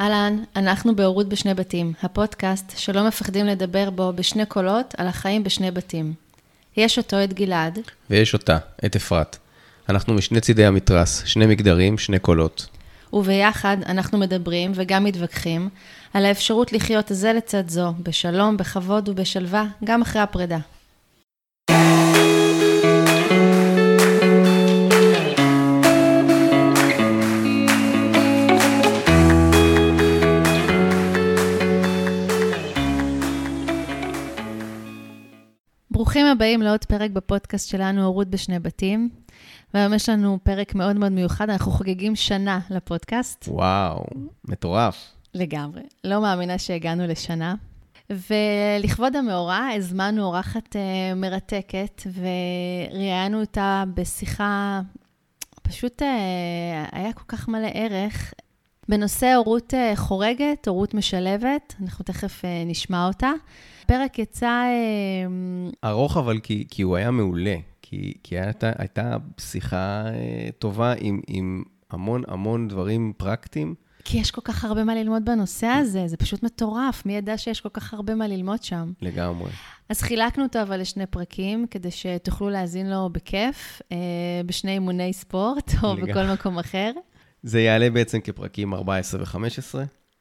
אהלן, אנחנו בהורות בשני בתים, הפודקאסט שלא מפחדים לדבר בו בשני קולות על החיים בשני בתים. יש אותו את גלעד. ויש אותה, את אפרת. אנחנו משני צידי המתרס, שני מגדרים, שני קולות. וביחד אנחנו מדברים וגם מתווכחים על האפשרות לחיות זה לצד זו, בשלום, בכבוד ובשלווה, גם אחרי הפרידה. ברוכים הבאים לעוד פרק בפודקאסט שלנו, הורות בשני בתים. והיום יש לנו פרק מאוד מאוד מיוחד, אנחנו חוגגים שנה לפודקאסט. וואו, מטורף. לגמרי. לא מאמינה שהגענו לשנה. ולכבוד המאורע, הזמנו אורחת uh, מרתקת, וראיינו אותה בשיחה, פשוט uh, היה כל כך מלא ערך. בנושא הורות uh, חורגת, הורות משלבת, אנחנו תכף uh, נשמע אותה. הפרק יצא... Uh, ארוך, אבל כי, כי הוא היה מעולה. כי, כי הייתה, הייתה שיחה טובה עם, עם המון המון דברים פרקטיים. כי יש כל כך הרבה מה ללמוד בנושא הזה, זה פשוט מטורף. מי ידע שיש כל כך הרבה מה ללמוד שם? לגמרי. אז חילקנו אותו אבל לשני פרקים, כדי שתוכלו להאזין לו בכיף, אה, בשני אימוני ספורט או לגמרי. בכל מקום אחר. זה יעלה בעצם כפרקים 14 ו-15,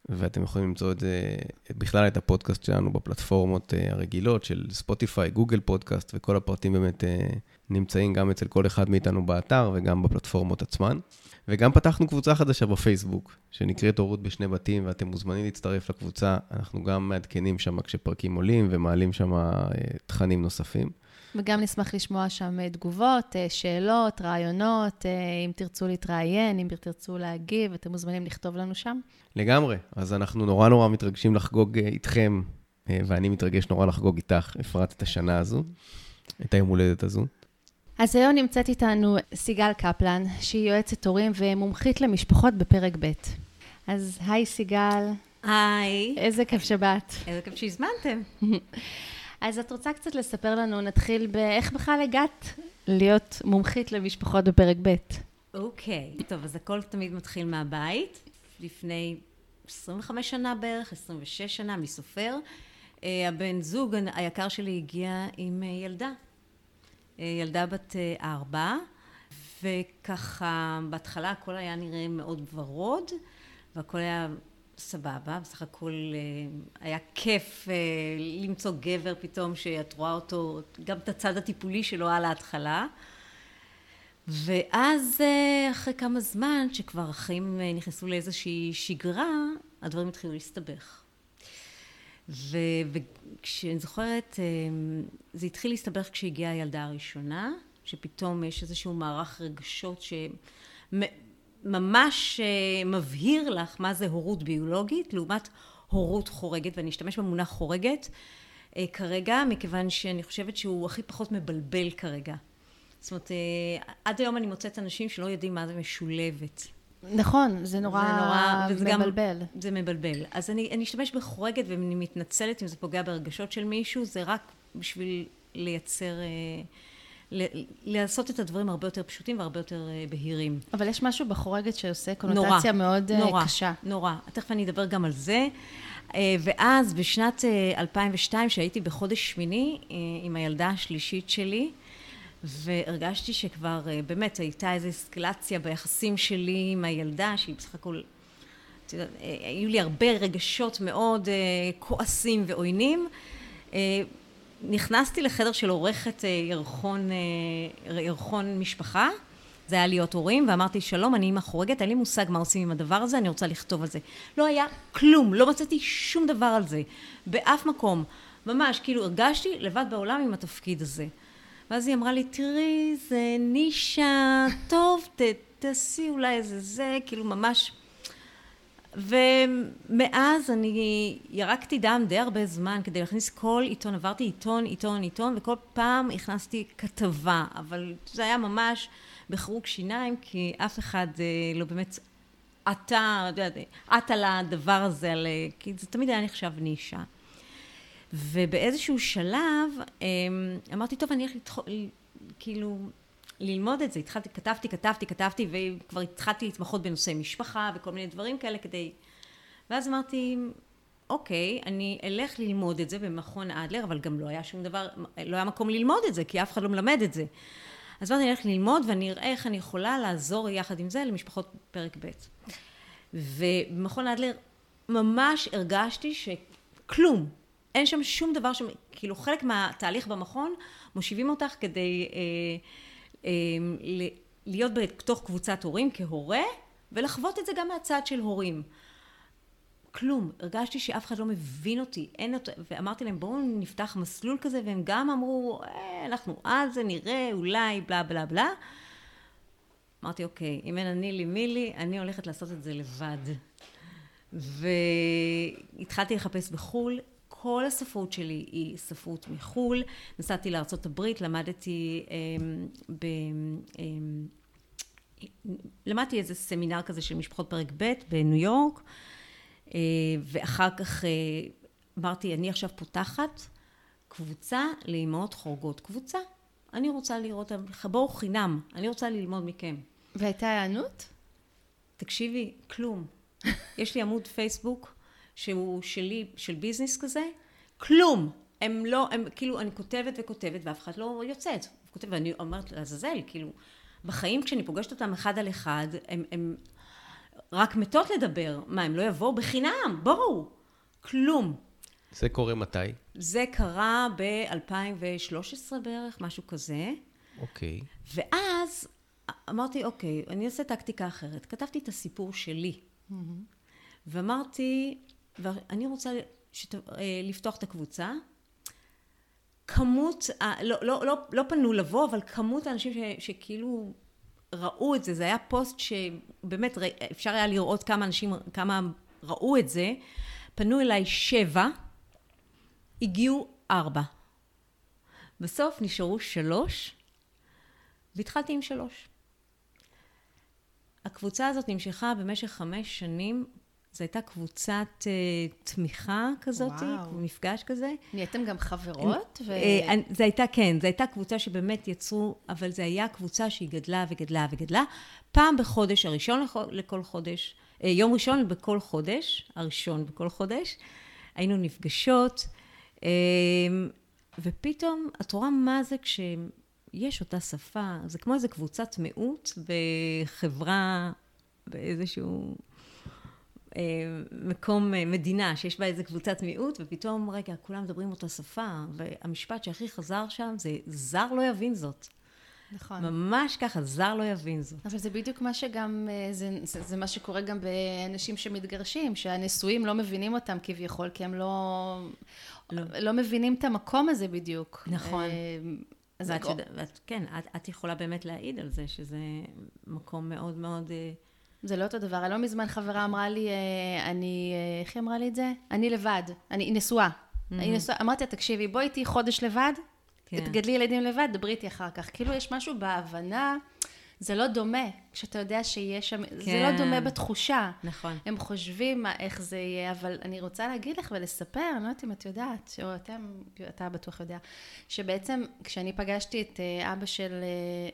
ואתם יכולים למצוא את זה, בכלל את הפודקאסט שלנו בפלטפורמות אה, הרגילות של ספוטיפיי, גוגל פודקאסט, וכל הפרטים באמת אה, נמצאים גם אצל כל אחד מאיתנו באתר וגם בפלטפורמות עצמן. וגם פתחנו קבוצה חדשה בפייסבוק, שנקראת הורות בשני בתים, ואתם מוזמנים להצטרף לקבוצה. אנחנו גם מעדכנים שם כשפרקים עולים ומעלים שם אה, תכנים נוספים. וגם נשמח לשמוע שם אה, תגובות, אה, שאלות, רעיונות, אם תרצו להתראיין, אם תרצו להגיב, אתם מוזמנים לכתוב לנו שם. לגמרי. אז אנחנו נורא נורא מתרגשים לחגוג איתכם, ואני מתרגש נורא לחגוג איתך, אפרת, את השנה הזו, את היום הולדת הזו. אז היום נמצאת איתנו סיגל קפלן, שהיא יועצת הורים ומומחית למשפחות בפרק ב'. אז היי סיגל. היי. איזה כיף שבאת. איזה כיף שהזמנתם. אז את רוצה קצת לספר לנו, נתחיל באיך בכלל הגעת להיות מומחית למשפחות בפרק ב'. אוקיי, okay. טוב, אז הכל תמיד מתחיל מהבית. לפני 25 שנה בערך, 26 שנה, מי סופר. אה, הבן זוג היקר שלי הגיע עם אה, ילדה אה, ילדה בת ארבע, וככה בהתחלה הכל היה נראה מאוד ורוד, והכל היה סבבה, בסך הכל אה, היה כיף למצוא גבר פתאום שאת רואה אותו, גם את הצד הטיפולי שלו על ההתחלה. ואז אחרי כמה זמן, שכבר החיים נכנסו לאיזושהי שגרה, הדברים התחילו להסתבך. וכשאני זוכרת, זה התחיל להסתבך כשהגיעה הילדה הראשונה, שפתאום יש איזשהו מערך רגשות שממש אה, מבהיר לך מה זה הורות ביולוגית, לעומת הורות חורגת, ואני אשתמש במונח חורגת אה, כרגע, מכיוון שאני חושבת שהוא הכי פחות מבלבל כרגע. זאת אומרת, אה, עד היום אני מוצאת אנשים שלא יודעים מה זה משולבת. נכון, זה נורא, זה נורא מבלבל. גם, זה מבלבל. אז אני, אני אשתמש בחורגת ואני מתנצלת אם זה פוגע ברגשות של מישהו, זה רק בשביל לייצר, אה, לעשות את הדברים הרבה יותר פשוטים והרבה יותר אה, בהירים. אבל יש משהו בחורגת שעושה קונוטציה נורא, מאוד אה, נורא, קשה. נורא, תכף אני אדבר גם על זה. ואז בשנת 2002, שהייתי בחודש שמיני עם הילדה השלישית שלי, והרגשתי שכבר אה, באמת הייתה איזו אסקלציה ביחסים שלי עם הילדה, שהיא בסך הכל, את יודעת, אה, היו לי הרבה רגשות מאוד אה, כועסים ועוינים. נכנסתי לחדר של עורכת ירחון, ירחון משפחה, זה היה להיות הורים, ואמרתי, שלום, אני אימא חורגת, אין לי מושג מה עושים עם הדבר הזה, אני רוצה לכתוב על זה. לא היה כלום, לא מצאתי שום דבר על זה, באף מקום. ממש, כאילו, הרגשתי לבד בעולם עם התפקיד הזה. ואז היא אמרה לי, תראי, זה נישה, טוב, ת, תעשי אולי איזה זה, כאילו ממש... ומאז אני ירקתי דם די הרבה זמן כדי להכניס כל עיתון, עברתי עיתון, עיתון, עיתון, וכל פעם הכנסתי כתבה, אבל זה היה ממש בחרוק שיניים, כי אף אחד אה, לא באמת עטה, עט על הדבר הזה, על, כי זה תמיד היה נחשב נישה. ובאיזשהו שלב אמ, אמרתי, טוב, אני הולכת כאילו ללמוד את זה. התחלתי, כתבתי, כתבתי, כתבתי, וכבר התחלתי להתמחות בנושאי משפחה וכל מיני דברים כאלה כדי ואז אמרתי, אוקיי, אני אלך ללמוד את זה במכון אדלר, אבל גם לא היה שום דבר, לא היה מקום ללמוד את זה, כי אף אחד לא מלמד את זה. אז אמרתי, אני אלך ללמוד ואני אראה איך אני יכולה לעזור יחד עם זה למשפחות פרק ב'. ובמכון אדלר ממש הרגשתי שכלום, אין שם שום דבר ש... כאילו חלק מהתהליך במכון, מושיבים אותך כדי אה, להיות בתוך קבוצת הורים כהורה, ולחוות את זה גם מהצד של הורים. כלום, הרגשתי שאף אחד לא מבין אותי, אין אותו, ואמרתי להם בואו נפתח מסלול כזה, והם גם אמרו, אה, אנחנו על זה, נראה, אולי, בלה בלה בלה. אמרתי, אוקיי, אם אין אני לי מי לי, אני הולכת לעשות את זה לבד. והתחלתי לחפש בחו"ל, כל הספרות שלי היא ספרות מחו"ל. נסעתי לארה"ב, למדתי אמ, ב... אמ, למדתי איזה סמינר כזה של משפחות פרק ב' בניו יורק, אה, ואחר כך אה, אמרתי, אני עכשיו פותחת קבוצה לאימהות חורגות. קבוצה. אני רוצה לראות, בואו חינם, אני רוצה ללמוד מכם. והייתה היענות? תקשיבי, כלום. יש לי עמוד פייסבוק שהוא שלי, של ביזנס כזה, כלום. הם לא, הם כאילו, אני כותבת וכותבת ואף אחד לא יוצאת. כותבת, ואני אומרת לעזאזל, כאילו, בחיים כשאני פוגשת אותם אחד על אחד, הם, הם רק מתות לדבר. מה, הם לא יבואו? בחינם, בואו. כלום. זה קורה מתי? זה קרה ב-2013 בערך, משהו כזה. אוקיי. ואז אמרתי, אוקיי, אני אעשה טקטיקה אחרת. כתבתי את הסיפור שלי. Mm-hmm. ואמרתי, ואני רוצה שת, אה, לפתוח את הקבוצה. כמות, לא, לא, לא, לא פנו לבוא, אבל כמות האנשים ש, שכאילו ראו את זה, זה היה פוסט שבאמת אפשר היה לראות כמה אנשים, כמה ראו את זה. פנו אליי שבע, הגיעו ארבע. בסוף נשארו שלוש, והתחלתי עם שלוש. הקבוצה הזאת נמשכה במשך חמש שנים זו הייתה קבוצת uh, תמיכה כזאת, מפגש כזה. נהייתם גם חברות? ו... Uh, זה הייתה, כן, זו הייתה קבוצה שבאמת יצרו, אבל זו הייתה קבוצה שהיא גדלה וגדלה וגדלה. פעם בחודש, הראשון לכל חודש, uh, יום ראשון בכל חודש, הראשון בכל חודש, היינו נפגשות, uh, ופתאום את רואה מה זה כשיש אותה שפה, זה כמו איזה קבוצת מיעוט בחברה, באיזשהו... אה, מקום, אה, מדינה, שיש בה איזה קבוצת מיעוט, ופתאום, רגע, כולם מדברים אותה שפה, והמשפט שהכי חזר שם זה, זר לא יבין זאת. נכון. ממש ככה, זר לא יבין זאת. אבל זה בדיוק מה שגם, אה, זה, זה, זה מה שקורה גם באנשים שמתגרשים, שהנשואים לא מבינים אותם כביכול, כי הם לא, לא. לא מבינים את המקום הזה בדיוק. נכון. ואת, ואת, כן, את, את יכולה באמת להעיד על זה, שזה מקום מאוד מאוד... זה לא אותו דבר. לא מזמן חברה אמרה לי, אה, אני, אה, איך היא אמרה לי את זה? אני לבד, אני נשואה. Mm-hmm. אני נשואה, אמרתי לה, תקשיבי, בואי איתי חודש לבד, כן. תגדלי ילדים לבד, דברי איתי אחר כך. כאילו יש משהו בהבנה, זה לא דומה, כשאתה יודע שיש שם, כן. זה לא כן. דומה בתחושה. נכון. הם חושבים מה, איך זה יהיה, אבל אני רוצה להגיד לך ולספר, אני לא יודעת אם את יודעת, או אתם, אתה בטוח יודע, שבעצם כשאני פגשתי את אה, אבא של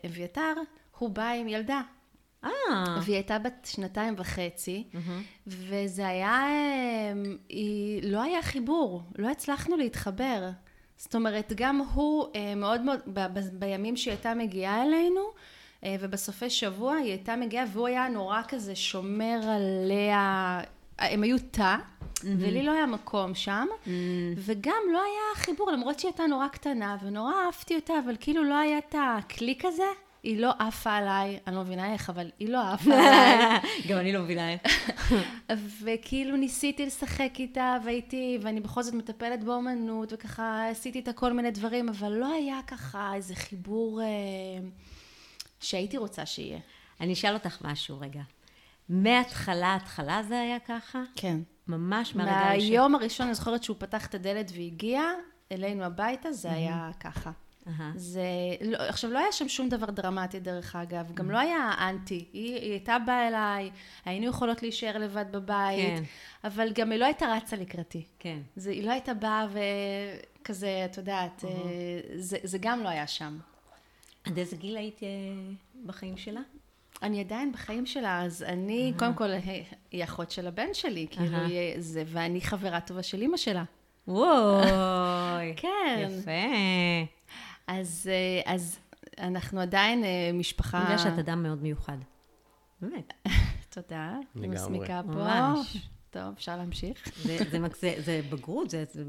אביתר, הוא בא עם ילדה. אה. והיא הייתה בת שנתיים וחצי, mm-hmm. וזה היה, אמ, היא, לא היה חיבור, לא הצלחנו להתחבר. זאת אומרת, גם הוא אה, מאוד מאוד, ב, ב, בימים שהיא הייתה מגיעה אלינו, אה, ובסופי שבוע היא הייתה מגיעה, והוא היה נורא כזה שומר עליה, הם היו תא, mm-hmm. ולי לא היה מקום שם, mm-hmm. וגם לא היה חיבור, למרות שהיא הייתה נורא קטנה, ונורא אהבתי אותה, אבל כאילו לא היה את הקליק הזה. היא לא עפה עליי, אני לא מבינה איך, אבל היא לא עפה עליי. גם אני לא מבינה איך. וכאילו ניסיתי לשחק איתה, והייתי, ואני בכל זאת מטפלת באומנות, וככה עשיתי איתה כל מיני דברים, אבל לא היה ככה איזה חיבור אה, שהייתי רוצה שיהיה. אני אשאל אותך משהו רגע. מההתחלה, התחלה זה היה ככה? כן. ממש מהרגע הראשון? מהיום הראשון, אני זוכרת שהוא פתח את הדלת והגיע אלינו הביתה, זה היה ככה. Uh-huh. זה, לא, עכשיו לא היה שם שום דבר דרמטי דרך אגב, גם uh-huh. לא היה אנטי, היא, היא הייתה באה אליי, היינו יכולות להישאר לבד בבית, כן. אבל גם היא לא הייתה רצה לקראתי. כן. זה, היא לא הייתה באה וכזה, את יודעת, uh-huh. זה, זה גם לא היה שם. עד איזה גיל היית אה, בחיים שלה? אני עדיין בחיים שלה, אז אני, קודם כל, היא היא אחות של הבן שלי, כאילו. היא- זה, ואני חברה טובה של אימא שלה. וואי. כן. יפה. אז, אה, אז אנחנו עדיין אה, משפחה... אני יודעת שאת אדם מאוד מיוחד. באמת. תודה. אני לגמרי. מסמיקה פה. ממש. טוב, אפשר להמשיך. זה, זה, זה, זה בגרות, זה, זה,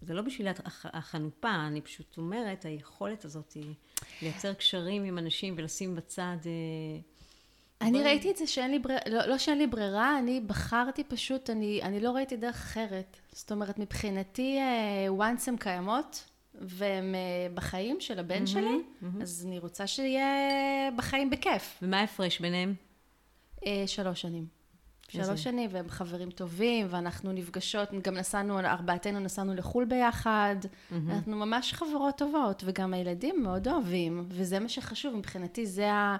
זה לא בשביל הח- החנופה, אני פשוט אומרת, היכולת הזאת היא לייצר קשרים עם אנשים ולשים בצד... אה, אני דברים. ראיתי את זה שאין לי ברירה, לא, לא שאין לי ברירה, אני בחרתי פשוט, אני, אני לא ראיתי דרך אחרת. זאת אומרת, מבחינתי, once הן קיימות, והן אה, בחיים של הבן שלי, אז אני רוצה שיהיה בחיים בכיף. ומה ההפרש ביניהם? אה, שלוש שנים. איזה? שלוש שנים, והם חברים טובים, ואנחנו נפגשות, גם נסענו, ארבעתנו נסענו לחו"ל ביחד, אנחנו ממש חברות טובות, וגם הילדים מאוד אוהבים, וזה מה שחשוב, מבחינתי זה ה...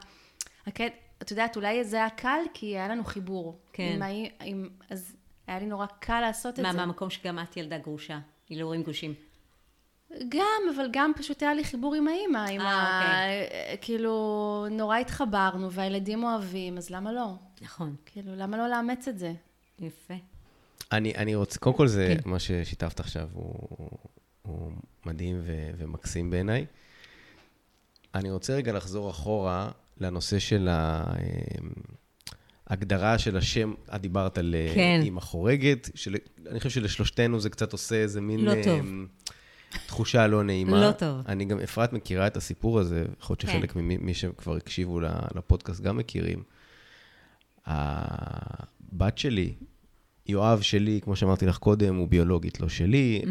הקט... את יודעת, אולי זה היה קל, כי היה לנו חיבור. כן. עם האי... עם... אז היה לי נורא קל לעשות את מה, זה. מהמקום שגם את ילדה גרושה, היא להורים גרושים. גם, אבל גם פשוט היה לי חיבור עם האימא, עם אה, ה... אוקיי. כאילו, נורא התחברנו, והילדים אוהבים, אז למה לא? נכון, כאילו, למה לא לאמץ את זה? יפה. אני, אני רוצה, קודם כל זה, כן. מה ששיתפת עכשיו הוא, הוא מדהים ו, ומקסים בעיניי. אני רוצה רגע לחזור אחורה לנושא של ההגדרה של השם, את דיברת על אה, כן. אימא חורגת, של, אני חושב שלשלושתנו זה קצת עושה איזה מין... לא טוב. אמ, תחושה לא נעימה. לא טוב. אני גם, אפרת מכירה את הסיפור הזה, יכול להיות כן. שחלק ממי שכבר הקשיבו לפודקאסט גם מכירים. הבת שלי, יואב שלי, כמו שאמרתי לך קודם, הוא ביולוגית לא שלי.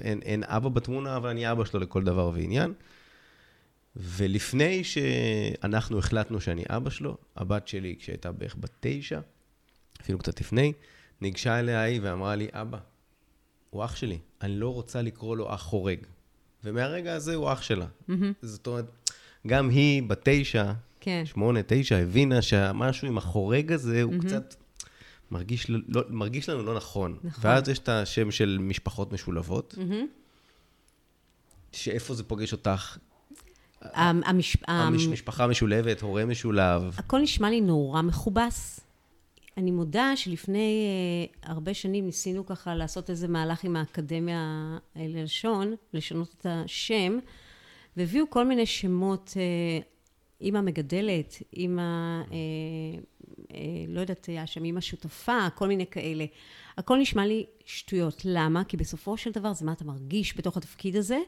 אין, אין אבא בתמונה, אבל אני אבא שלו לכל דבר ועניין. ולפני שאנחנו החלטנו שאני אבא שלו, הבת שלי, כשהייתה בערך בת תשע, אפילו קצת לפני, ניגשה אליה היא ואמרה לי, אבא, הוא אח שלי, אני לא רוצה לקרוא לו אח חורג. ומהרגע הזה הוא אח שלה. זאת אומרת, גם היא בתשע, כן. שמונה, תשע, הבינה שמשהו עם החורג הזה הוא קצת מרגיש, לא, מרגיש לנו לא נכון. נכון. ואז יש את השם של משפחות משולבות, שאיפה זה פוגש אותך? המ- המש... המש, המ- משפחה משולבת, הורה משולב. הכל נשמע לי נורא מכובס. אני מודה שלפני אה, הרבה שנים ניסינו ככה לעשות איזה מהלך עם האקדמיה אה, ללשון, לשנות את השם, והביאו כל מיני שמות, אה, אימא מגדלת, אימא, אה, לא יודעת, היה שם אימא שותפה, כל מיני כאלה. הכל נשמע לי שטויות. למה? כי בסופו של דבר זה מה אתה מרגיש בתוך התפקיד הזה.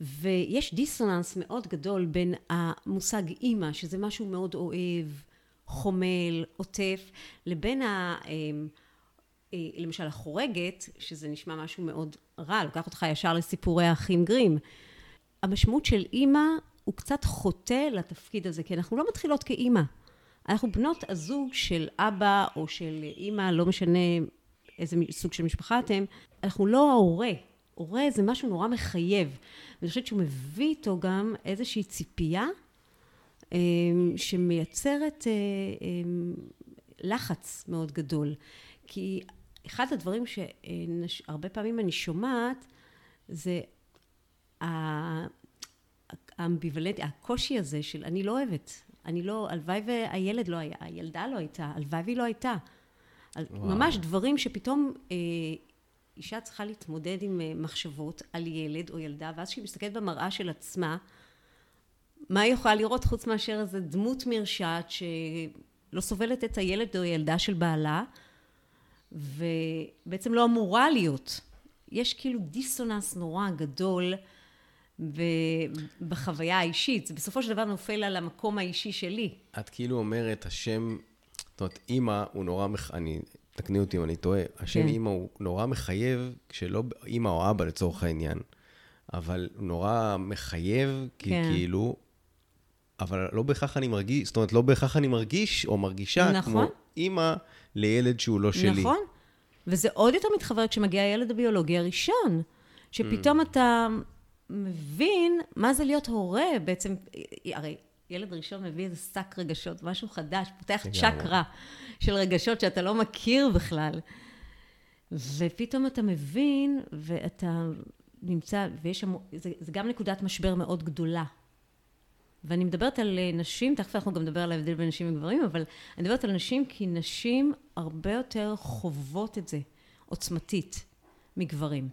ויש דיסוננס מאוד גדול בין המושג אימא, שזה משהו מאוד אוהב, חומל, עוטף, לבין ה... אמ, אה, למשל החורגת, שזה נשמע משהו מאוד רע, לוקח אותך ישר לסיפורי האחים גרים. המשמעות של אימא הוא קצת חוטא לתפקיד הזה, כי אנחנו לא מתחילות כאימא. אנחנו בנות הזוג של אבא או של אימא, לא משנה איזה סוג של משפחה אתם, אנחנו לא ההורה. הורה זה משהו נורא מחייב. ואני חושבת שהוא מביא איתו גם איזושהי ציפייה שמייצרת אה, אמ, לחץ מאוד גדול. כי אחד הדברים שהרבה פעמים אני שומעת זה האמביוולנטי, הקושי הזה של אני לא אוהבת, אני לא, הלוואי והילד לא היה, הילדה לא הייתה, הלוואי והיא לא הייתה. וואו. ממש דברים שפתאום אה, אישה צריכה להתמודד עם אה, מחשבות על ילד או ילדה, ואז כשהיא מסתכלת במראה של עצמה, מה היא יכולה לראות חוץ מאשר איזו דמות מרשעת שלא סובלת את הילד או הילדה של בעלה, ובעצם לא אמורה להיות. יש כאילו דיסוננס נורא גדול בחוויה האישית. זה בסופו של דבר נופל על המקום האישי שלי. את כאילו אומרת, השם, זאת אומרת, אימא הוא נורא, מח... אני, תקני אותי אם אני טועה, השם כן. אימא הוא נורא מחייב, כשלא אימא או אבא לצורך העניין, אבל הוא נורא מחייב, כי כן. כאילו, אבל לא בהכרח אני מרגיש, זאת אומרת, לא בהכרח אני מרגיש או מרגישה נכון. כמו אימא לילד שהוא לא שלי. נכון. וזה עוד יותר מתחבר כשמגיע הילד הביולוגי הראשון, שפתאום אתה מבין מה זה להיות הורה בעצם, הרי ילד ראשון מביא איזה שק רגשות, משהו חדש, פותח. צ'קרה של רגשות שאתה לא מכיר בכלל. ופתאום אתה מבין, ואתה נמצא, ויש שם, זה, זה גם נקודת משבר מאוד גדולה. ואני מדברת על אה, נשים, תכף אנחנו גם נדבר על ההבדל בין נשים וגברים, אבל אני מדברת על נשים כי נשים הרבה יותר חוות את זה עוצמתית מגברים.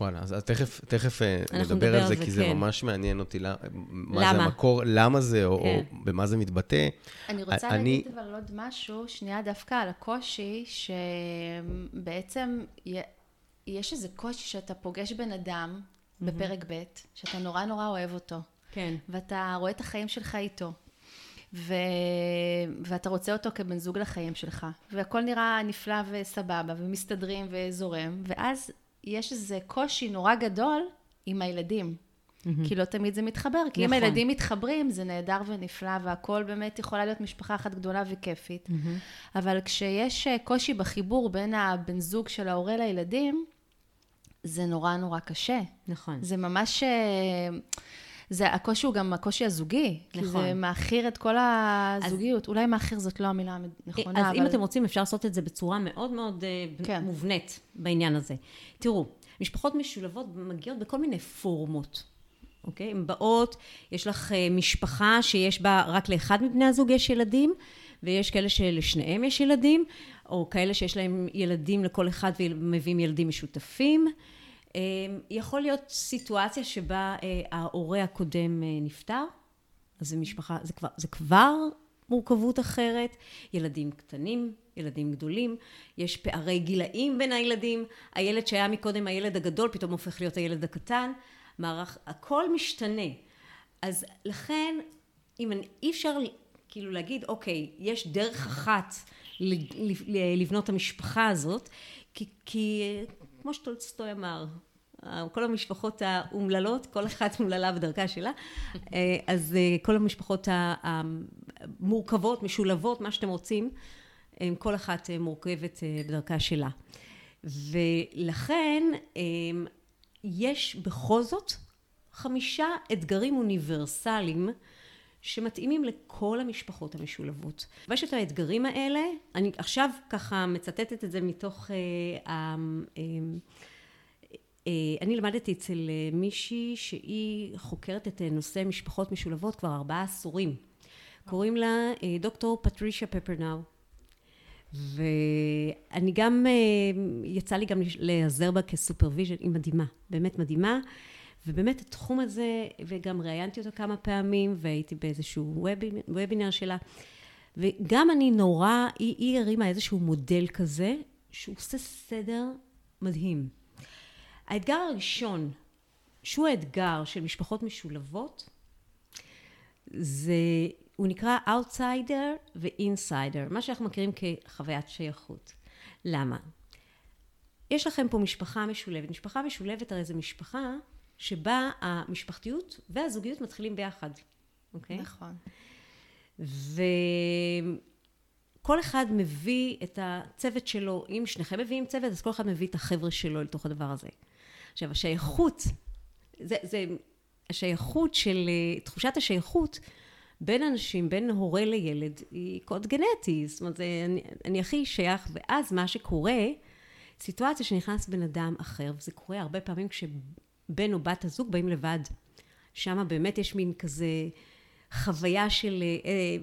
וואלה, אז תכף, תכף אה, נדבר על זה, כי זה כן. ממש מעניין אותי, למה? מה זה המקור, למה זה, או, כן. או במה זה מתבטא. אני רוצה אני... להגיד אבל עוד משהו, שנייה דווקא על הקושי, שבעצם יש איזה קושי שאתה פוגש בן אדם. בפרק ב', שאתה נורא נורא אוהב אותו. כן. ואתה רואה את החיים שלך איתו. ו... ואתה רוצה אותו כבן זוג לחיים שלך, והכל נראה נפלא וסבבה, ומסתדרים וזורם, ואז יש איזה קושי נורא גדול עם הילדים. Mm-hmm. כי לא תמיד זה מתחבר, כי נכון. אם הילדים מתחברים, זה נהדר ונפלא, והכל באמת יכולה להיות משפחה אחת גדולה וכיפית. Mm-hmm. אבל כשיש אה, קושי בחיבור בין הבן זוג של ההורה לילדים, זה נורא נורא קשה. נכון. זה ממש... אה, זה, הקושי הוא גם הקושי הזוגי. נכון. כי זה נכון. מאכיר את כל הזוגיות. אז, אולי מאכיר זאת לא המילה הנכונה, אז אבל... אם אתם רוצים, אפשר לעשות את זה בצורה מאוד מאוד אה, כן. מובנית בעניין הזה. תראו, משפחות משולבות מגיעות בכל מיני פורמות. אוקיי? הן באות, יש לך אה, משפחה שיש בה רק לאחד מבני הזוג יש ילדים, ויש כאלה שלשניהם יש ילדים, או כאלה שיש להם ילדים לכל אחד ומביאים ילדים משותפים. אמ, יכול להיות סיטואציה שבה אה, ההורה הקודם אה, נפטר, אז זה משפחה, זה כבר, זה כבר מורכבות אחרת, ילדים קטנים, ילדים גדולים, יש פערי גילאים בין הילדים, הילד שהיה מקודם הילד הגדול פתאום הופך להיות הילד הקטן, מערך, הכל משתנה. אז לכן, אם אני, אי אפשר כאילו להגיד, אוקיי, יש דרך אחת לבנות המשפחה הזאת, כי, כי כמו שטולסטוי אמר, כל המשפחות האומללות, כל אחת אומללה בדרכה שלה, אה, אז אה, כל המשפחות המורכבות, משולבות, מה שאתם רוצים, כל אחת מורכבת אה, בדרכה שלה. ולכן יש בכל זאת חמישה אתגרים אוניברסליים שמתאימים לכל המשפחות המשולבות. ויש את האתגרים האלה, אני עכשיו ככה מצטטת את זה מתוך אה, אה, אה, אני למדתי אצל אה, מישהי שהיא חוקרת את אה, נושא משפחות משולבות כבר ארבעה עשורים. קוראים לה דוקטור פטרישה פפרנאו. ואני גם, יצא לי גם להיעזר בה כ supervision, היא מדהימה, באמת מדהימה. ובאמת התחום הזה, וגם ראיינתי אותה כמה פעמים, והייתי באיזשהו וובינר שלה, וגם אני נורא, היא, היא הרימה איזשהו מודל כזה, שהוא עושה סדר מדהים. האתגר הראשון, שהוא האתגר של משפחות משולבות, זה, הוא נקרא Outsider ו-Insider, מה שאנחנו מכירים כחוויית שייכות. למה? יש לכם פה משפחה משולבת. משפחה משולבת הרי זו משפחה שבה המשפחתיות והזוגיות מתחילים ביחד, אוקיי? נכון. וכל אחד מביא את הצוות שלו, אם שניכם מביאים צוות, אז כל אחד מביא את החבר'ה שלו לתוך הדבר הזה. עכשיו, השייכות, זה, זה השייכות של, תחושת השייכות בין אנשים, בין הורה לילד, היא קוד גנטי. זאת אומרת, זה, אני, אני הכי שייך, ואז מה שקורה, סיטואציה שנכנס בן אדם אחר, וזה קורה הרבה פעמים כשבן או בת הזוג באים לבד. שם באמת יש מין כזה חוויה של אה,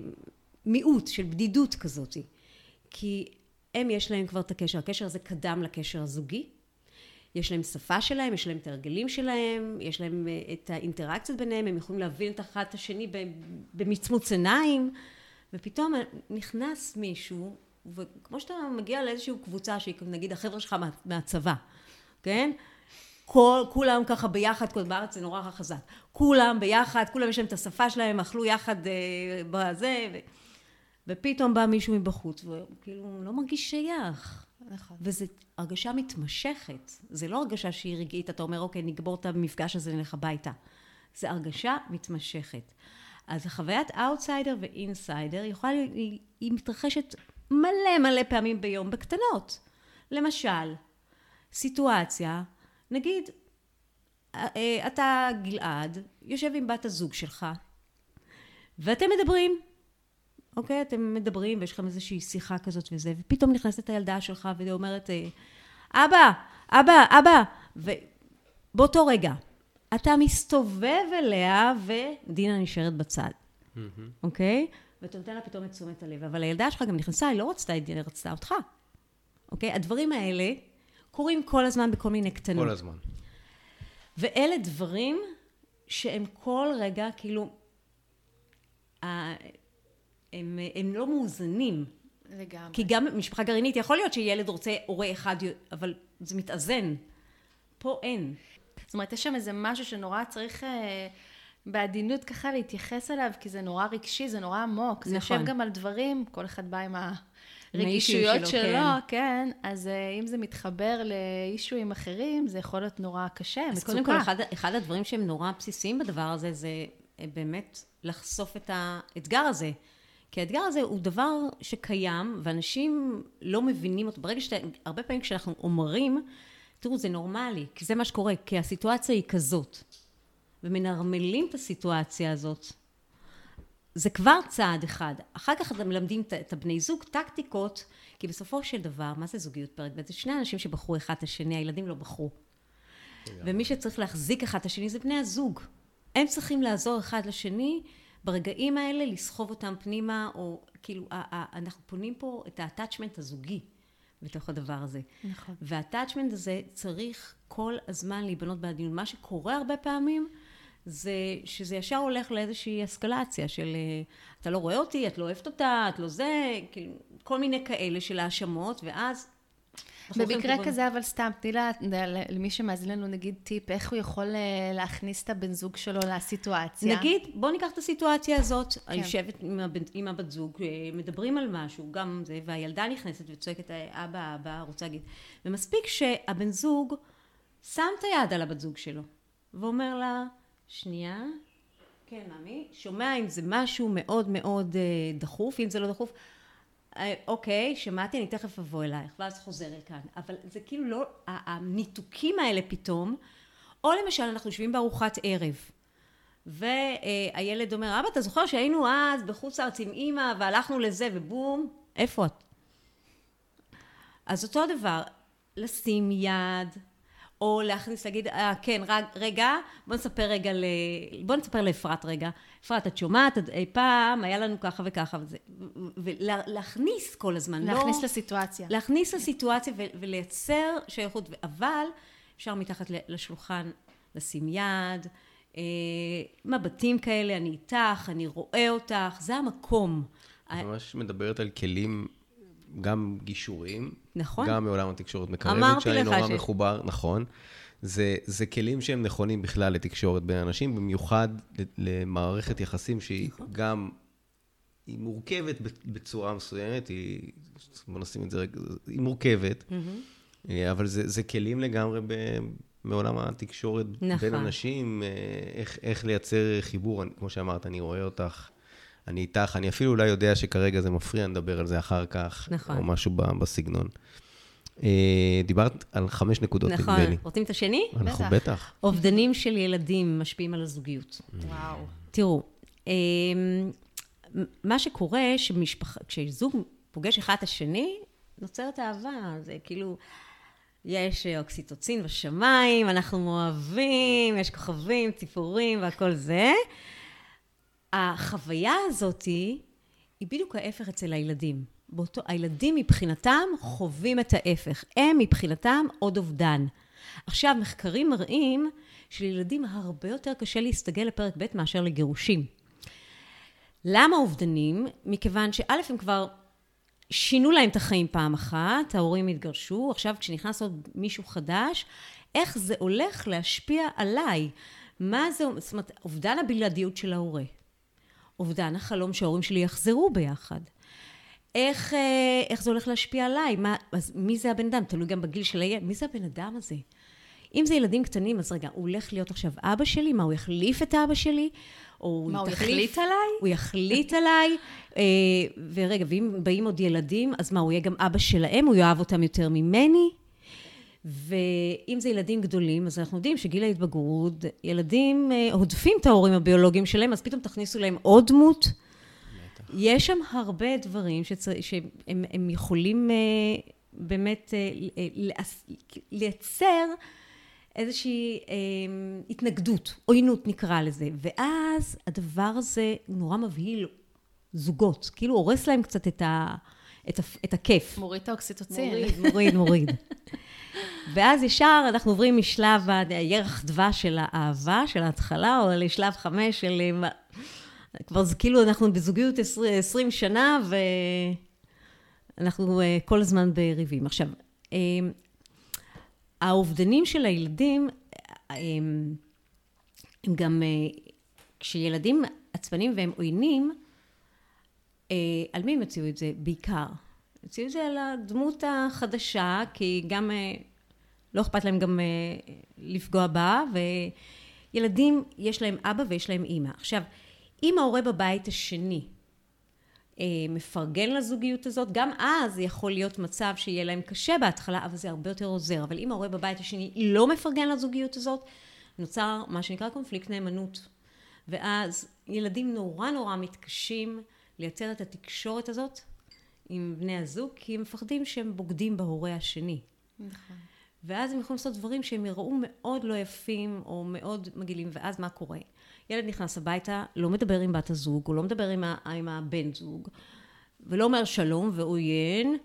מיעוט, של בדידות כזאת. כי הם יש להם כבר את הקשר, הקשר הזה קדם לקשר הזוגי, יש להם שפה שלהם, יש להם את ההרגלים שלהם, יש להם אה, את האינטראקציות ביניהם, הם יכולים להבין את אחד את השני במצמוץ עיניים, ופתאום נכנס מישהו, וכמו שאתה מגיע לאיזושהי קבוצה שהיא נגיד החבר'ה שלך מה, מהצבא, כן? כל, כולם ככה ביחד, כל בארץ זה נורא חזק, כולם ביחד, כולם יש להם את השפה שלהם, אכלו יחד אה, בזה, ו... ופתאום בא מישהו מבחוץ, והוא כאילו לא מרגיש שייך. נכון. וזו הרגשה מתמשכת. זה לא הרגשה שהיא רגעית, אתה אומר, אוקיי, נגבור את המפגש הזה, נלך הביתה. זו הרגשה מתמשכת. אז חוויית outsider ו insider יכולה, היא, היא מתרחשת מלא מלא פעמים ביום בקטנות. למשל, סיטואציה, נגיד, אה, אה, אתה גלעד, יושב עם בת הזוג שלך, ואתם מדברים, אוקיי? אתם מדברים ויש לכם איזושהי שיחה כזאת וזה, ופתאום נכנסת הילדה שלך והיא אומרת, אה, אבא, אבא, אבא, ובאותו רגע, אתה מסתובב אליה ודינה נשארת בצד. אוקיי? ואתה נותן לה פתאום את תשומת הלב. אבל הילדה שלך גם נכנסה, היא לא רצתה את זה, היא רצתה אותך. אוקיי? הדברים האלה קורים כל הזמן בכל מיני קטנות. כל הזמן. ואלה דברים שהם כל רגע, כאילו, ה- הם, הם לא מאוזנים. לגמרי. כי גם משפחה גרעינית, יכול להיות שילד רוצה הורה אחד, אבל זה מתאזן. פה אין. זאת אומרת, יש שם איזה משהו שנורא צריך אה, בעדינות ככה להתייחס אליו, כי זה נורא רגשי, זה נורא עמוק. זה נכון. יושב גם על דברים, כל אחד בא עם האישויים הרגישויות שלו, שלו, כן. כן. אז אה, אם זה מתחבר לאישויים אחרים, זה יכול להיות נורא קשה, אז מצוקה. קודם כל, אחד, אחד הדברים שהם נורא בסיסיים בדבר הזה, זה אה, באמת לחשוף את האתגר הזה. כי האתגר הזה הוא דבר שקיים, ואנשים לא מבינים אותו. ברגע שאתה, הרבה פעמים כשאנחנו אומרים, תראו, זה נורמלי, כי זה מה שקורה, כי הסיטואציה היא כזאת. ומנרמלים את הסיטואציה הזאת. זה כבר צעד אחד. אחר כך אתם מלמדים את- הבני זוג טקטיקות, כי בסופו של דבר, מה זה זוגיות פרק ב'? זה שני אנשים שבחרו אחד את השני, הילדים לא בחרו. ומי שצריך להחזיק אחד את השני זה בני הזוג. הם צריכים לעזור אחד לשני ברגעים האלה, לסחוב אותם פנימה, או כאילו, אנחנו פונים פה את ה-attachment הזוגי בתוך הדבר הזה. נכון. וה-attachment הזה צריך כל הזמן להיבנות בעדינות. מה שקורה הרבה פעמים, זה שזה ישר הולך לאיזושהי אסקלציה של אה, אתה לא רואה אותי, את לא אוהבת אותה, את לא זה, כאילו, כל מיני כאלה של האשמות, ואז... במקרה כזה, אבל סתם, תני לה- למי שמאזין לנו, נגיד טיפ, איך הוא יכול אה, להכניס את הבן זוג שלו לסיטואציה. נגיד, בוא ניקח את הסיטואציה הזאת, כן. יושבת עם, הבן, עם הבת זוג, אה, מדברים על משהו, גם זה, והילדה נכנסת וצועקת, "אה, אבא, אבא, רוצה להגיד. ומספיק שהבן זוג שם את היד על הבת זוג שלו, ואומר לה, שנייה, כן, מאמי, שומע אם זה משהו מאוד מאוד אה, דחוף, אם זה לא דחוף, אה, אוקיי, שמעתי, אני תכף אבוא אלייך, ואז חוזר לכאן. אבל זה כאילו לא, הניתוקים האלה פתאום, או למשל, אנחנו יושבים בארוחת ערב, והילד אומר, אבא, אתה זוכר שהיינו אז בחוץ לארץ עם אימא, והלכנו לזה, ובום, איפה את? אז אותו דבר, לשים יד, או להכניס, להגיד, אה, כן, רגע, רגע, בוא נספר רגע ל... בוא נספר לאפרת רגע. אפרת, את שומעת, את- אי פעם היה לנו ככה וככה וזה. ולהכניס כל הזמן, לא... להכניס לסיטואציה. להכניס לסיטואציה ו- ולייצר שייכות, אבל אפשר מתחת ל- לשולחן לשים יד, אה, מבטים כאלה, אני איתך, אני רואה אותך, זה המקום. את ממש מדברת על כלים, גם גישוריים. נכון. גם מעולם התקשורת מקרבת, שאני נורא ש- מחובר, נכון. זה, זה כלים שהם נכונים בכלל לתקשורת בין אנשים, במיוחד למערכת יחסים שהיא נכון. גם, היא מורכבת בצורה מסוימת, היא, בוא נשים את זה רגע, היא מורכבת, אה, אבל זה, זה כלים לגמרי ב, מעולם התקשורת נכון. בין אנשים, אה, איך, איך לייצר חיבור, כמו שאמרת, אני רואה אותך. אני איתך, אני אפילו אולי יודע שכרגע זה מפריע, נדבר על זה אחר כך, נכון. או משהו בסגנון. אה, דיברת על חמש נקודות, נכון. נדמה לי. רוצים את השני? אנחנו בטח. בטח. אובדנים של ילדים משפיעים על הזוגיות. וואו. תראו, אמ, מה שקורה, שמשפחה, כשזוג פוגש אחד את השני, נוצרת אהבה. זה כאילו, יש אוקסיטוצין בשמיים, אנחנו אוהבים, יש כוכבים, ציפורים והכל זה. החוויה הזאת היא בדיוק ההפך אצל הילדים. באותו, הילדים מבחינתם חווים את ההפך. הם מבחינתם עוד אובדן. עכשיו, מחקרים מראים שלילדים הרבה יותר קשה להסתגל לפרק ב' מאשר לגירושים. למה אובדנים? מכיוון שא' הם כבר שינו להם את החיים פעם אחת, ההורים התגרשו, עכשיו כשנכנס עוד מישהו חדש, איך זה הולך להשפיע עליי? מה זה, זאת אומרת, אובדן הבלעדיות של ההורה. אובדן החלום שההורים שלי יחזרו ביחד. איך, אה, איך זה הולך להשפיע עליי? מה, אז מי זה הבן אדם? תלוי גם בגיל של הילד. מי זה הבן אדם הזה? אם זה ילדים קטנים, אז רגע, הוא הולך להיות עכשיו אבא שלי? מה, הוא יחליף את אבא שלי? או מה, הוא? יחליט עליי? הוא יחליט עליי, אה, ורגע, ואם באים עוד ילדים, אז מה, הוא יהיה גם אבא שלהם? הוא יאהב אותם יותר ממני? ואם זה ילדים גדולים, אז אנחנו יודעים שגיל ההתבגרות, ילדים אה, הודפים את ההורים הביולוגיים שלהם, אז פתאום תכניסו להם עוד דמות. יש שם הרבה דברים שצר... שהם הם יכולים אה, באמת אה, לייצר איזושהי התנגדות, עוינות נקרא לזה, ואז הדבר הזה נורא מבהיל זוגות, כאילו הורס להם קצת את, ה, את, ה, את הכיף. מוריד את האוקסיטוצין. מוריד, מוריד, מוריד. ואז ישר אנחנו עוברים משלב הירח דבש של האהבה, של ההתחלה, או לשלב חמש של... אה, כבר זה כאילו אנחנו בזוגיות עשרים שנה, ואנחנו אה, כל הזמן בריבים. עכשיו, אה, האובדנים של הילדים, הם, הם גם, כשילדים עצבנים והם עוינים, על מי הם יוציאו את זה בעיקר? יוציאו את זה על הדמות החדשה, כי גם לא אכפת להם גם לפגוע בה, וילדים, יש להם אבא ויש להם אימא. עכשיו, אם ההורה בבית השני מפרגן לזוגיות הזאת, גם אז יכול להיות מצב שיהיה להם קשה בהתחלה, אבל זה הרבה יותר עוזר. אבל אם ההורה בבית השני לא מפרגן לזוגיות הזאת, נוצר מה שנקרא קונפליקט נאמנות. ואז ילדים נורא נורא מתקשים לייצר את התקשורת הזאת עם בני הזוג, כי הם מפחדים שהם בוגדים בהורה השני. נכון. ואז הם יכולים לעשות דברים שהם יראו מאוד לא יפים, או מאוד מגעילים, ואז מה קורה? ילד נכנס הביתה, לא מדבר עם בת הזוג, הוא לא מדבר עם, ה, עם הבן זוג, ולא אומר שלום ועוין,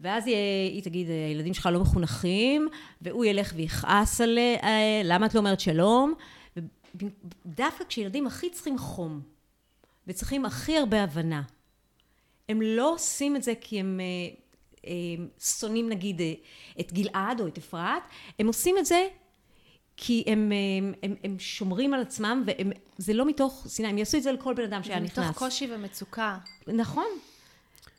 ואז היא, היא תגיד, הילדים שלך לא מחונכים, והוא ילך ויכעס עליה, למה את לא אומרת שלום? ודווקא כשילדים הכי צריכים חום, וצריכים הכי הרבה הבנה, הם לא עושים את זה כי הם אה, שונאים נגיד אה, את גלעד או את אפרת, הם עושים את זה כי הם, הם, הם, הם שומרים על עצמם, וזה לא מתוך שנאה, הם יעשו את זה לכל בן אדם שהיה נכנס. זה מתוך קושי ומצוקה. נכון.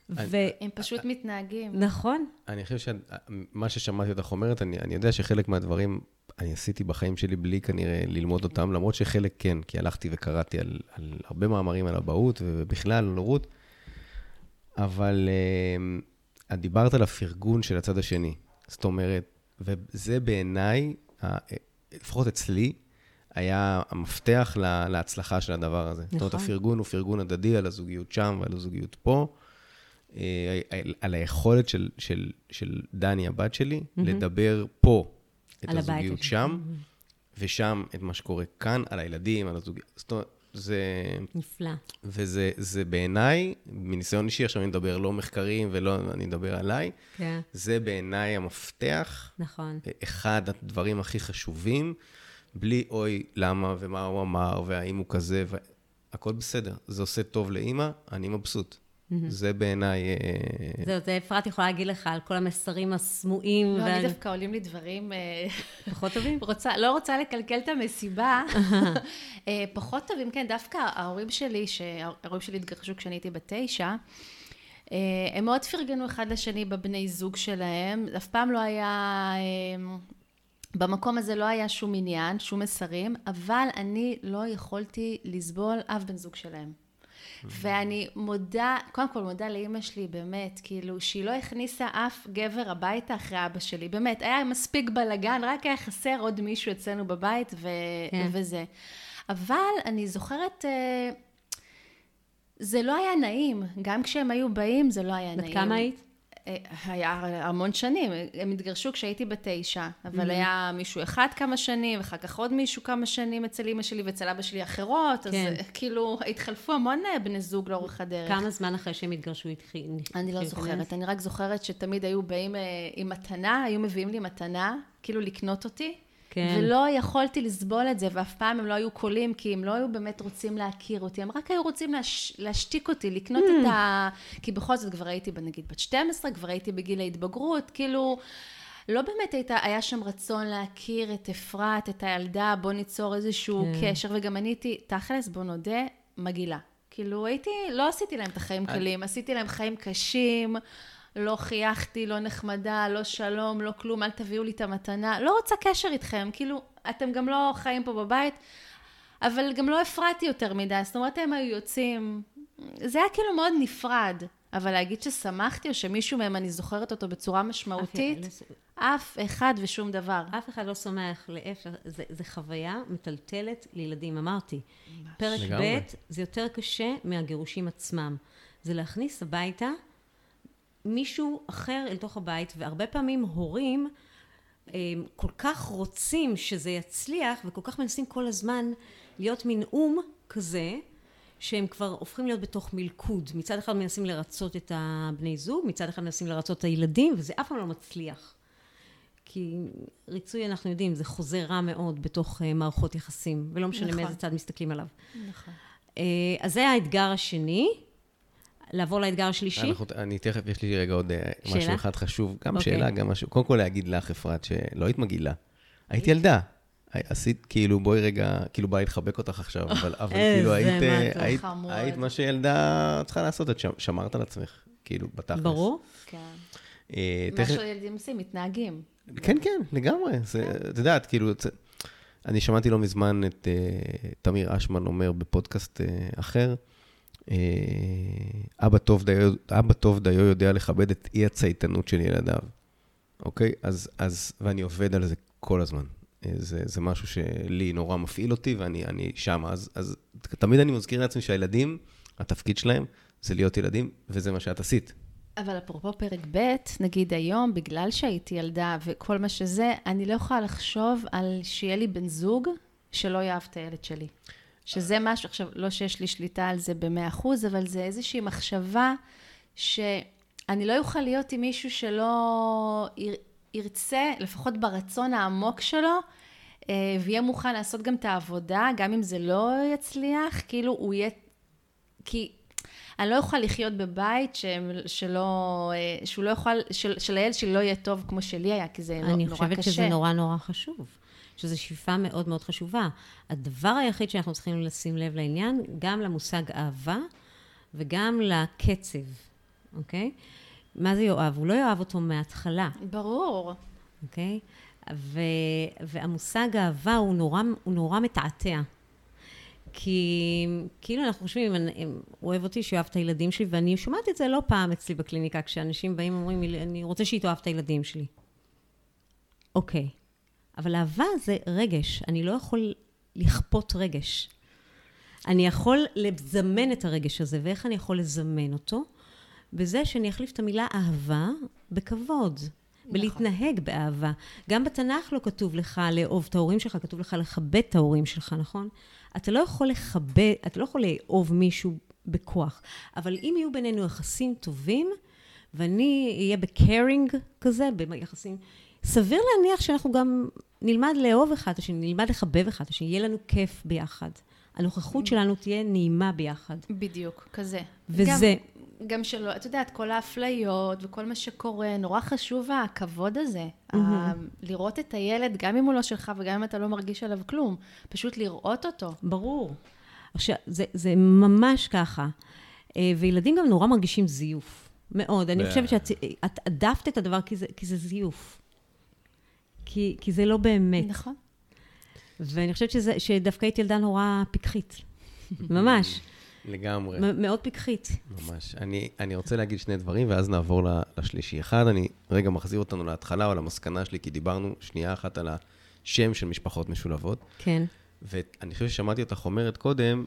והם פשוט מתנהגים. נכון. אני חושב שמה ששמעתי אותך אומרת, אני, אני יודע שחלק מהדברים אני עשיתי בחיים שלי בלי כנראה ללמוד אותם, למרות שחלק כן, כי הלכתי וקראתי על, על הרבה מאמרים על אבהות ובכלל על הורות, אבל uh, את דיברת על הפרגון של הצד השני. זאת אומרת, וזה בעיניי, לפחות אצלי, היה המפתח להצלחה של הדבר הזה. נכון. זאת אומרת, נכון. הפרגון הוא פרגון הדדי על הזוגיות שם ועל הזוגיות פה. אה, על היכולת של, של, של דני, הבת שלי, mm-hmm. לדבר פה את הזוגיות שם, mm-hmm. ושם את מה שקורה כאן, על הילדים, על הזוגיות. זאת אומרת, זה... נפלא. וזה בעיניי, מניסיון אישי, עכשיו אני מדבר לא מחקרים ולא, אני מדבר עליי, כן. זה בעיניי המפתח. נכון. אחד הדברים הכי חשובים, בלי אוי, למה ומה הוא אמר, והאם הוא כזה, והכל בסדר. זה עושה טוב לאימא, אני מבסוט. זה בעיניי... אה, זהו, זה אפרת יכולה להגיד לך על כל המסרים הסמויים. לא, אני דווקא עולים לי דברים... אה, פחות טובים? לא רוצה לקלקל את המסיבה. אה, פחות טובים, כן, דווקא ההורים שלי, שההורים שלי התגרשו כשאני הייתי בת תשע, הם מאוד פרגנו אחד לשני בבני זוג שלהם. אף פעם לא היה... במקום הזה לא היה שום עניין, שום מסרים, אבל אני לא יכולתי לסבול אף בן זוג שלהם. ואני מודה, קודם כל מודה לאימא שלי, באמת, כאילו, שהיא לא הכניסה אף גבר הביתה אחרי אבא שלי, באמת, היה מספיק בלאגן, רק היה חסר עוד מישהו אצלנו בבית, ו- כן. וזה. אבל אני זוכרת, אה, זה לא היה נעים, גם כשהם היו באים זה לא היה נעים. בת כמה היית? אה, היה המון שנים, הם התגרשו כשהייתי בתשע, אבל mm-hmm. היה מישהו אחד כמה שנים, ואחר כך עוד מישהו כמה שנים אצל אימא שלי ואצל אבא שלי אחרות, אז כן. כאילו התחלפו המון אה, בני זוג לאורך הדרך. כמה זמן אחרי שהם התגרשו התחיל? אני לא זוכרת, אני רק זוכרת שתמיד היו באים אה, עם מתנה, היו מביאים לי מתנה, כאילו לקנות אותי. כן. ולא יכולתי לסבול את זה, ואף פעם הם לא היו קולים, כי הם לא היו באמת רוצים להכיר אותי, הם רק היו רוצים להש... להשתיק אותי, לקנות mm. את ה... כי בכל זאת כבר הייתי, נגיד, בת 12, כבר הייתי בגיל ההתבגרות, כאילו... לא באמת הייתה, היה שם רצון להכיר את אפרת, את הילדה, בוא ניצור איזשהו כן. קשר, וגם אני הייתי, תכלס, בוא נודה, מגעילה. כאילו הייתי, לא עשיתי להם את החיים קלים, עשיתי להם חיים קשים, לא חייכתי, לא נחמדה, לא שלום, לא כלום, אל תביאו לי את המתנה. לא רוצה קשר איתכם, כאילו, אתם גם לא חיים פה בבית, אבל גם לא הפרעתי יותר מדי, זאת אומרת, הם היו יוצאים, זה היה כאילו מאוד נפרד. אבל להגיד ששמחתי, או שמישהו מהם, אני זוכרת אותו בצורה משמעותית, אף אחד ושום דבר. אף אחד לא שמח, להפך, זה, זה חוויה מטלטלת לילדים, אמרתי. פרק ב' זה יותר קשה מהגירושים עצמם. זה להכניס הביתה מישהו אחר אל תוך הבית, והרבה פעמים הורים הם כל כך רוצים שזה יצליח, וכל כך מנסים כל הזמן להיות מין אום כזה, שהם כבר הופכים להיות בתוך מלכוד. מצד אחד מנסים לרצות את הבני זוג, מצד אחד מנסים לרצות את הילדים, וזה אף פעם לא מצליח. כי ריצוי, אנחנו יודעים, זה חוזה רע מאוד בתוך uh, מערכות יחסים, ולא משנה נכון. מאיזה צד מסתכלים עליו. נכון. Uh, אז זה האתגר השני. לעבור לאתגר השלישי? אנחנו, אני תכף, יש לי רגע עוד אה, שאלה? משהו אחד חשוב, גם אוקיי. שאלה, גם משהו. קודם כל להגיד לך, אפרת, שלא היית מגעילה. היית ילדה. עשית, כאילו, בואי רגע, כאילו, בא להתחבק אותך עכשיו, אבל, אבל כאילו, היית, אה. היית. היית מה שילדה צריכה לעשות, את שמ- שמרת על עצמך, כאילו, בתכלס. ברור. כן. אה, מה שילדים עושים, מתנהגים. כן, כן, לגמרי. זה, את יודעת, כאילו, אני שמעתי לא מזמן את uh, תמיר אשמן אומר בפודקאסט uh, אחר, אבא, טוב דיו, אבא טוב דיו יודע לכבד את אי הצייתנות של ילדיו, אוקיי? אז, אז, ואני עובד על זה כל הזמן. אה, זה, זה משהו שלי נורא מפעיל אותי, ואני אני שם. אז, אז תמיד אני מזכיר לעצמי שהילדים, התפקיד שלהם זה להיות ילדים, וזה מה שאת עשית. אבל אפרופו פרק ב', נגיד היום, בגלל שהייתי ילדה וכל מה שזה, אני לא יכולה לחשוב על שיהיה לי בן זוג שלא יאהב את הילד שלי. שזה משהו, עכשיו, לא שיש לי שליטה על זה במאה אחוז, אבל זה איזושהי מחשבה שאני לא אוכל להיות עם מישהו שלא יר- ירצה, לפחות ברצון העמוק שלו, אה, ויהיה מוכן לעשות גם את העבודה, גם אם זה לא יצליח, כאילו הוא יהיה... כי אני לא אוכל לחיות בבית שהם, שלא, אה, שהוא לא יוכל, של, שלילד שלי לא יהיה טוב כמו שלי היה, כי זה נורא קשה. אני חושבת שזה נורא נורא חשוב. שזו שאיפה מאוד מאוד חשובה. הדבר היחיד שאנחנו צריכים לשים לב לעניין, גם למושג אהבה וגם לקצב, אוקיי? מה זה יאהב? הוא לא יאהב אותו מההתחלה, ברור. אוקיי? ו, והמושג אהבה הוא נורא, הוא נורא מתעתע. כי כאילו אנחנו חושבים, אם, אם הוא אוהב אותי, שיאהב את הילדים שלי, ואני שומעת את זה לא פעם אצלי בקליניקה, כשאנשים באים ואומרים, לי, אני רוצה שהיא תאהב את הילדים שלי. אוקיי, אבל אהבה זה רגש, אני לא יכול לכפות רגש. אני יכול לזמן את הרגש הזה, ואיך אני יכול לזמן אותו? בזה שאני אחליף את המילה אהבה בכבוד. בלהתנהג באהבה. גם בתנ"ך לא כתוב לך לאהוב את ההורים שלך, כתוב לך לכבד את ההורים שלך, נכון? אתה לא יכול לכבד, אתה לא יכול לאהוב מישהו בכוח. אבל אם יהיו בינינו יחסים טובים, ואני אהיה בקיירינג כזה, ביחסים, סביר להניח שאנחנו גם נלמד לאהוב אחד את השני, נלמד לחבב אחד את השני, יהיה לנו כיף ביחד. הנוכחות שלנו תהיה נעימה ביחד. בדיוק, כזה. וזה- גם, גם שלא, את יודעת, כל האפליות וכל מה שקורה, נורא חשוב הכבוד הזה. ה- לראות את הילד, גם אם הוא לא שלך וגם אם אתה לא מרגיש עליו כלום, פשוט לראות אותו. ברור. עכשיו, זה, זה ממש ככה. אה, וילדים גם נורא מרגישים זיוף. מאוד. אני חושבת שאת את הדפת את הדבר כי זה, כי זה זיוף. כי, כי זה לא באמת. נכון. ואני חושבת שזה, שדווקא היית ילדה נורא פיקחית. ממש. לגמרי. מאוד פיקחית. ממש. אני, אני רוצה להגיד שני דברים, ואז נעבור ל- לשלישי. אחד, אני רגע מחזיר אותנו להתחלה או למסקנה שלי, כי דיברנו שנייה אחת על השם של משפחות משולבות, כן. ואני חושב ששמעתי אותך אומרת קודם,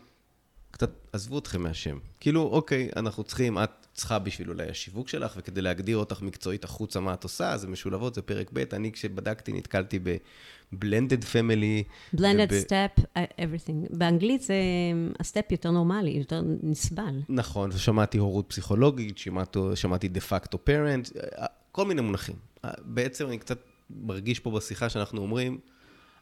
קצת עזבו אתכם מהשם. כאילו, אוקיי, אנחנו צריכים, את צריכה בשביל אולי השיווק שלך, וכדי להגדיר אותך מקצועית החוצה מה את עושה, זה משולבות, זה פרק ב'. אני כשבדקתי נתקלתי family. blended וב- step, uh, everything. באנגלית זה הסטפ יותר נורמלי, יותר נסבל. נכון, ושמעתי הורות פסיכולוגית, שמעתי, שמעתי דה פקטו פרנט, כל מיני מונחים. בעצם אני קצת מרגיש פה בשיחה שאנחנו אומרים,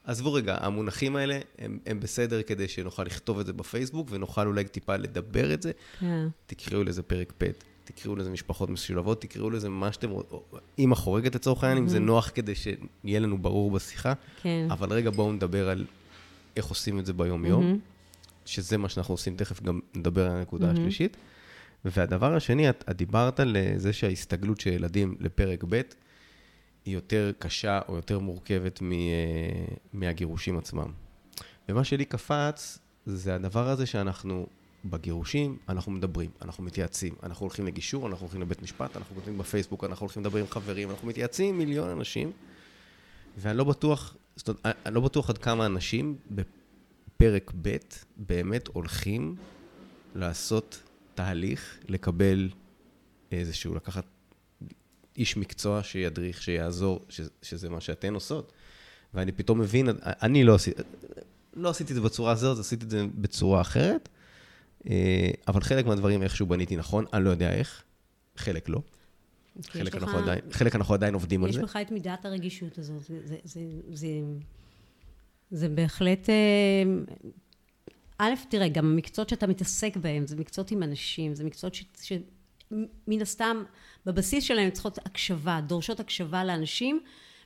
עזבו רגע, המונחים האלה הם, הם בסדר כדי שנוכל לכתוב את זה בפייסבוק, ונוכל אולי טיפה לדבר את זה. כן. תקראו לזה פרק פ', תקראו לזה משפחות משולבות, תקראו לזה מה שאתם רוצים, אימא חורגת לצורך העניין, אם זה נוח כדי שיהיה לנו ברור בשיחה, כן. אבל רגע בואו נדבר על איך עושים את זה ביום-יום. שזה מה שאנחנו עושים, תכף גם נדבר על הנקודה מהמם. השלישית. והדבר השני, את, את דיברת על אה, זה שההסתגלות של ילדים לפרק ב' היא יותר קשה או יותר מורכבת מ, אה, מהגירושים עצמם. ומה שלי קפץ, זה הדבר הזה שאנחנו בגירושים, אנחנו מדברים, אנחנו מתייעצים, אנחנו הולכים לגישור, אנחנו הולכים לבית משפט, אנחנו כותבים בפייסבוק, אנחנו הולכים לדבר עם חברים, אנחנו מתייעצים עם מיליון אנשים, ואני לא בטוח, זאת אומרת, אני לא בטוח עד כמה אנשים בפרק ב' באמת הולכים לעשות תהליך, לקבל איזשהו, לקחת, איש מקצוע שידריך, שיעזור, ש, שזה מה שאתן עושות. ואני פתאום מבין, אני לא עשיתי, לא עשיתי את זה בצורה הזאת, עשיתי את זה בצורה אחרת, אה, אבל חלק מהדברים איכשהו בניתי נכון, אני לא יודע איך, חלק לא. חלק, לך, אנחנו עדיין, חלק אנחנו עדיין עובדים על זה. יש בך את מידת הרגישות הזאת. זה, זה, זה, זה, זה בהחלט... אה, א', תראה, גם המקצועות שאתה מתעסק בהם, זה מקצועות עם אנשים, זה מקצועות שמן הסתם, בבסיס שלהם צריכות הקשבה, דורשות הקשבה לאנשים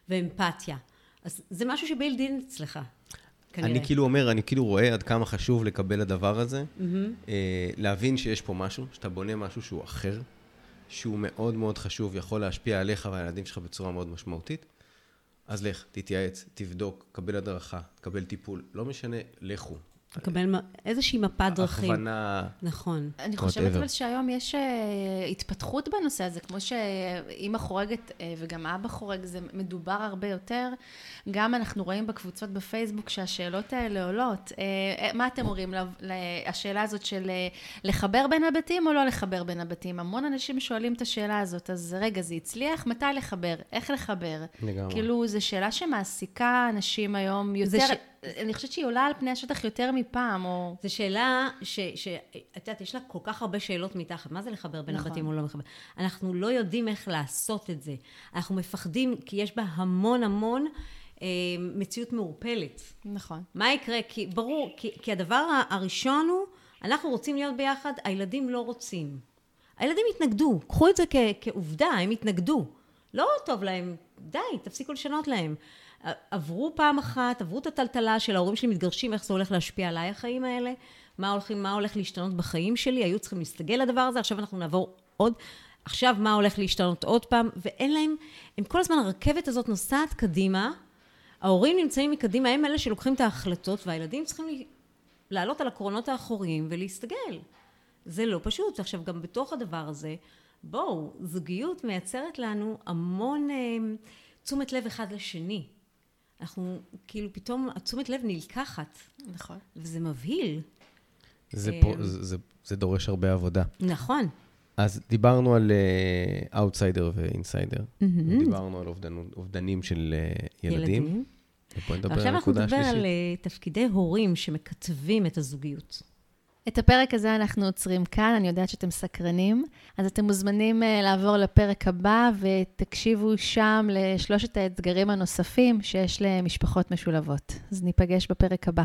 ואמפתיה. אז זה משהו שבילדין אצלך. כנראה. אני כאילו אומר, אני כאילו רואה עד כמה חשוב לקבל הדבר הזה, mm-hmm. להבין שיש פה משהו, שאתה בונה משהו שהוא אחר, שהוא מאוד מאוד חשוב, יכול להשפיע עליך ועל הילדים שלך בצורה מאוד משמעותית, אז לך, תתייעץ, תבדוק, קבל הדרכה, קבל טיפול, לא משנה, לכו. לקבל איזושהי מפת דרכים. הכוונה. נכון. אני חושבת אבל שהיום יש uh, התפתחות בנושא הזה, כמו שאימא חורגת uh, וגם אבא חורג, זה מדובר הרבה יותר. גם אנחנו רואים בקבוצות בפייסבוק שהשאלות האלה עולות. Uh, מה אתם אומרים? השאלה הזאת של לחבר בין הבתים או לא לחבר בין הבתים? המון אנשים שואלים את השאלה הזאת, אז רגע, זה הצליח? מתי לחבר? איך לחבר? לגמרי. כאילו, זו שאלה שמעסיקה אנשים היום יותר... ש... אני חושבת שהיא עולה על פני השטח יותר מפעם, או... זו שאלה שאת יודעת, יש לה כל כך הרבה שאלות מתחת. מה זה לחבר בין נכון. הבתים או לא לחבר? אנחנו לא יודעים איך לעשות את זה. אנחנו מפחדים, כי יש בה המון המון אה, מציאות מעורפלת. נכון. מה יקרה? כי ברור, כי, כי הדבר הראשון הוא, אנחנו רוצים להיות ביחד, הילדים לא רוצים. הילדים התנגדו, קחו את זה כ, כעובדה, הם התנגדו. לא טוב להם, די, תפסיקו לשנות להם. עברו פעם אחת, עברו את הטלטלה של ההורים שלי מתגרשים, איך זה הולך להשפיע עליי החיים האלה, מה, הולכים, מה הולך להשתנות בחיים שלי, היו צריכים להסתגל לדבר הזה, עכשיו אנחנו נעבור עוד, עכשיו מה הולך להשתנות עוד פעם, ואין להם, הם כל הזמן, הרכבת הזאת נוסעת קדימה, ההורים נמצאים מקדימה, הם אלה שלוקחים את ההחלטות, והילדים צריכים לעלות על הקרונות האחוריים ולהסתגל. זה לא פשוט. עכשיו, גם בתוך הדבר הזה, בואו, זוגיות מייצרת לנו המון אה, תשומת לב אחד לשני. אנחנו, כאילו, פתאום התשומת לב נלקחת. נכון. וזה מבהיל. זה, פה, אה, זה, זה, זה דורש הרבה עבודה. נכון. אז דיברנו על outsider uh, ו insider, mm-hmm. דיברנו על אובדן, אובדנים של uh, ילדים. ילדים. ובואי נדבר על הנקודה השלישית. עכשיו אנחנו נדבר על uh, תפקידי הורים שמכתבים את הזוגיות. את הפרק הזה אנחנו עוצרים כאן, אני יודעת שאתם סקרנים, אז אתם מוזמנים uh, לעבור לפרק הבא ותקשיבו שם לשלושת האתגרים הנוספים שיש למשפחות משולבות. אז ניפגש בפרק הבא.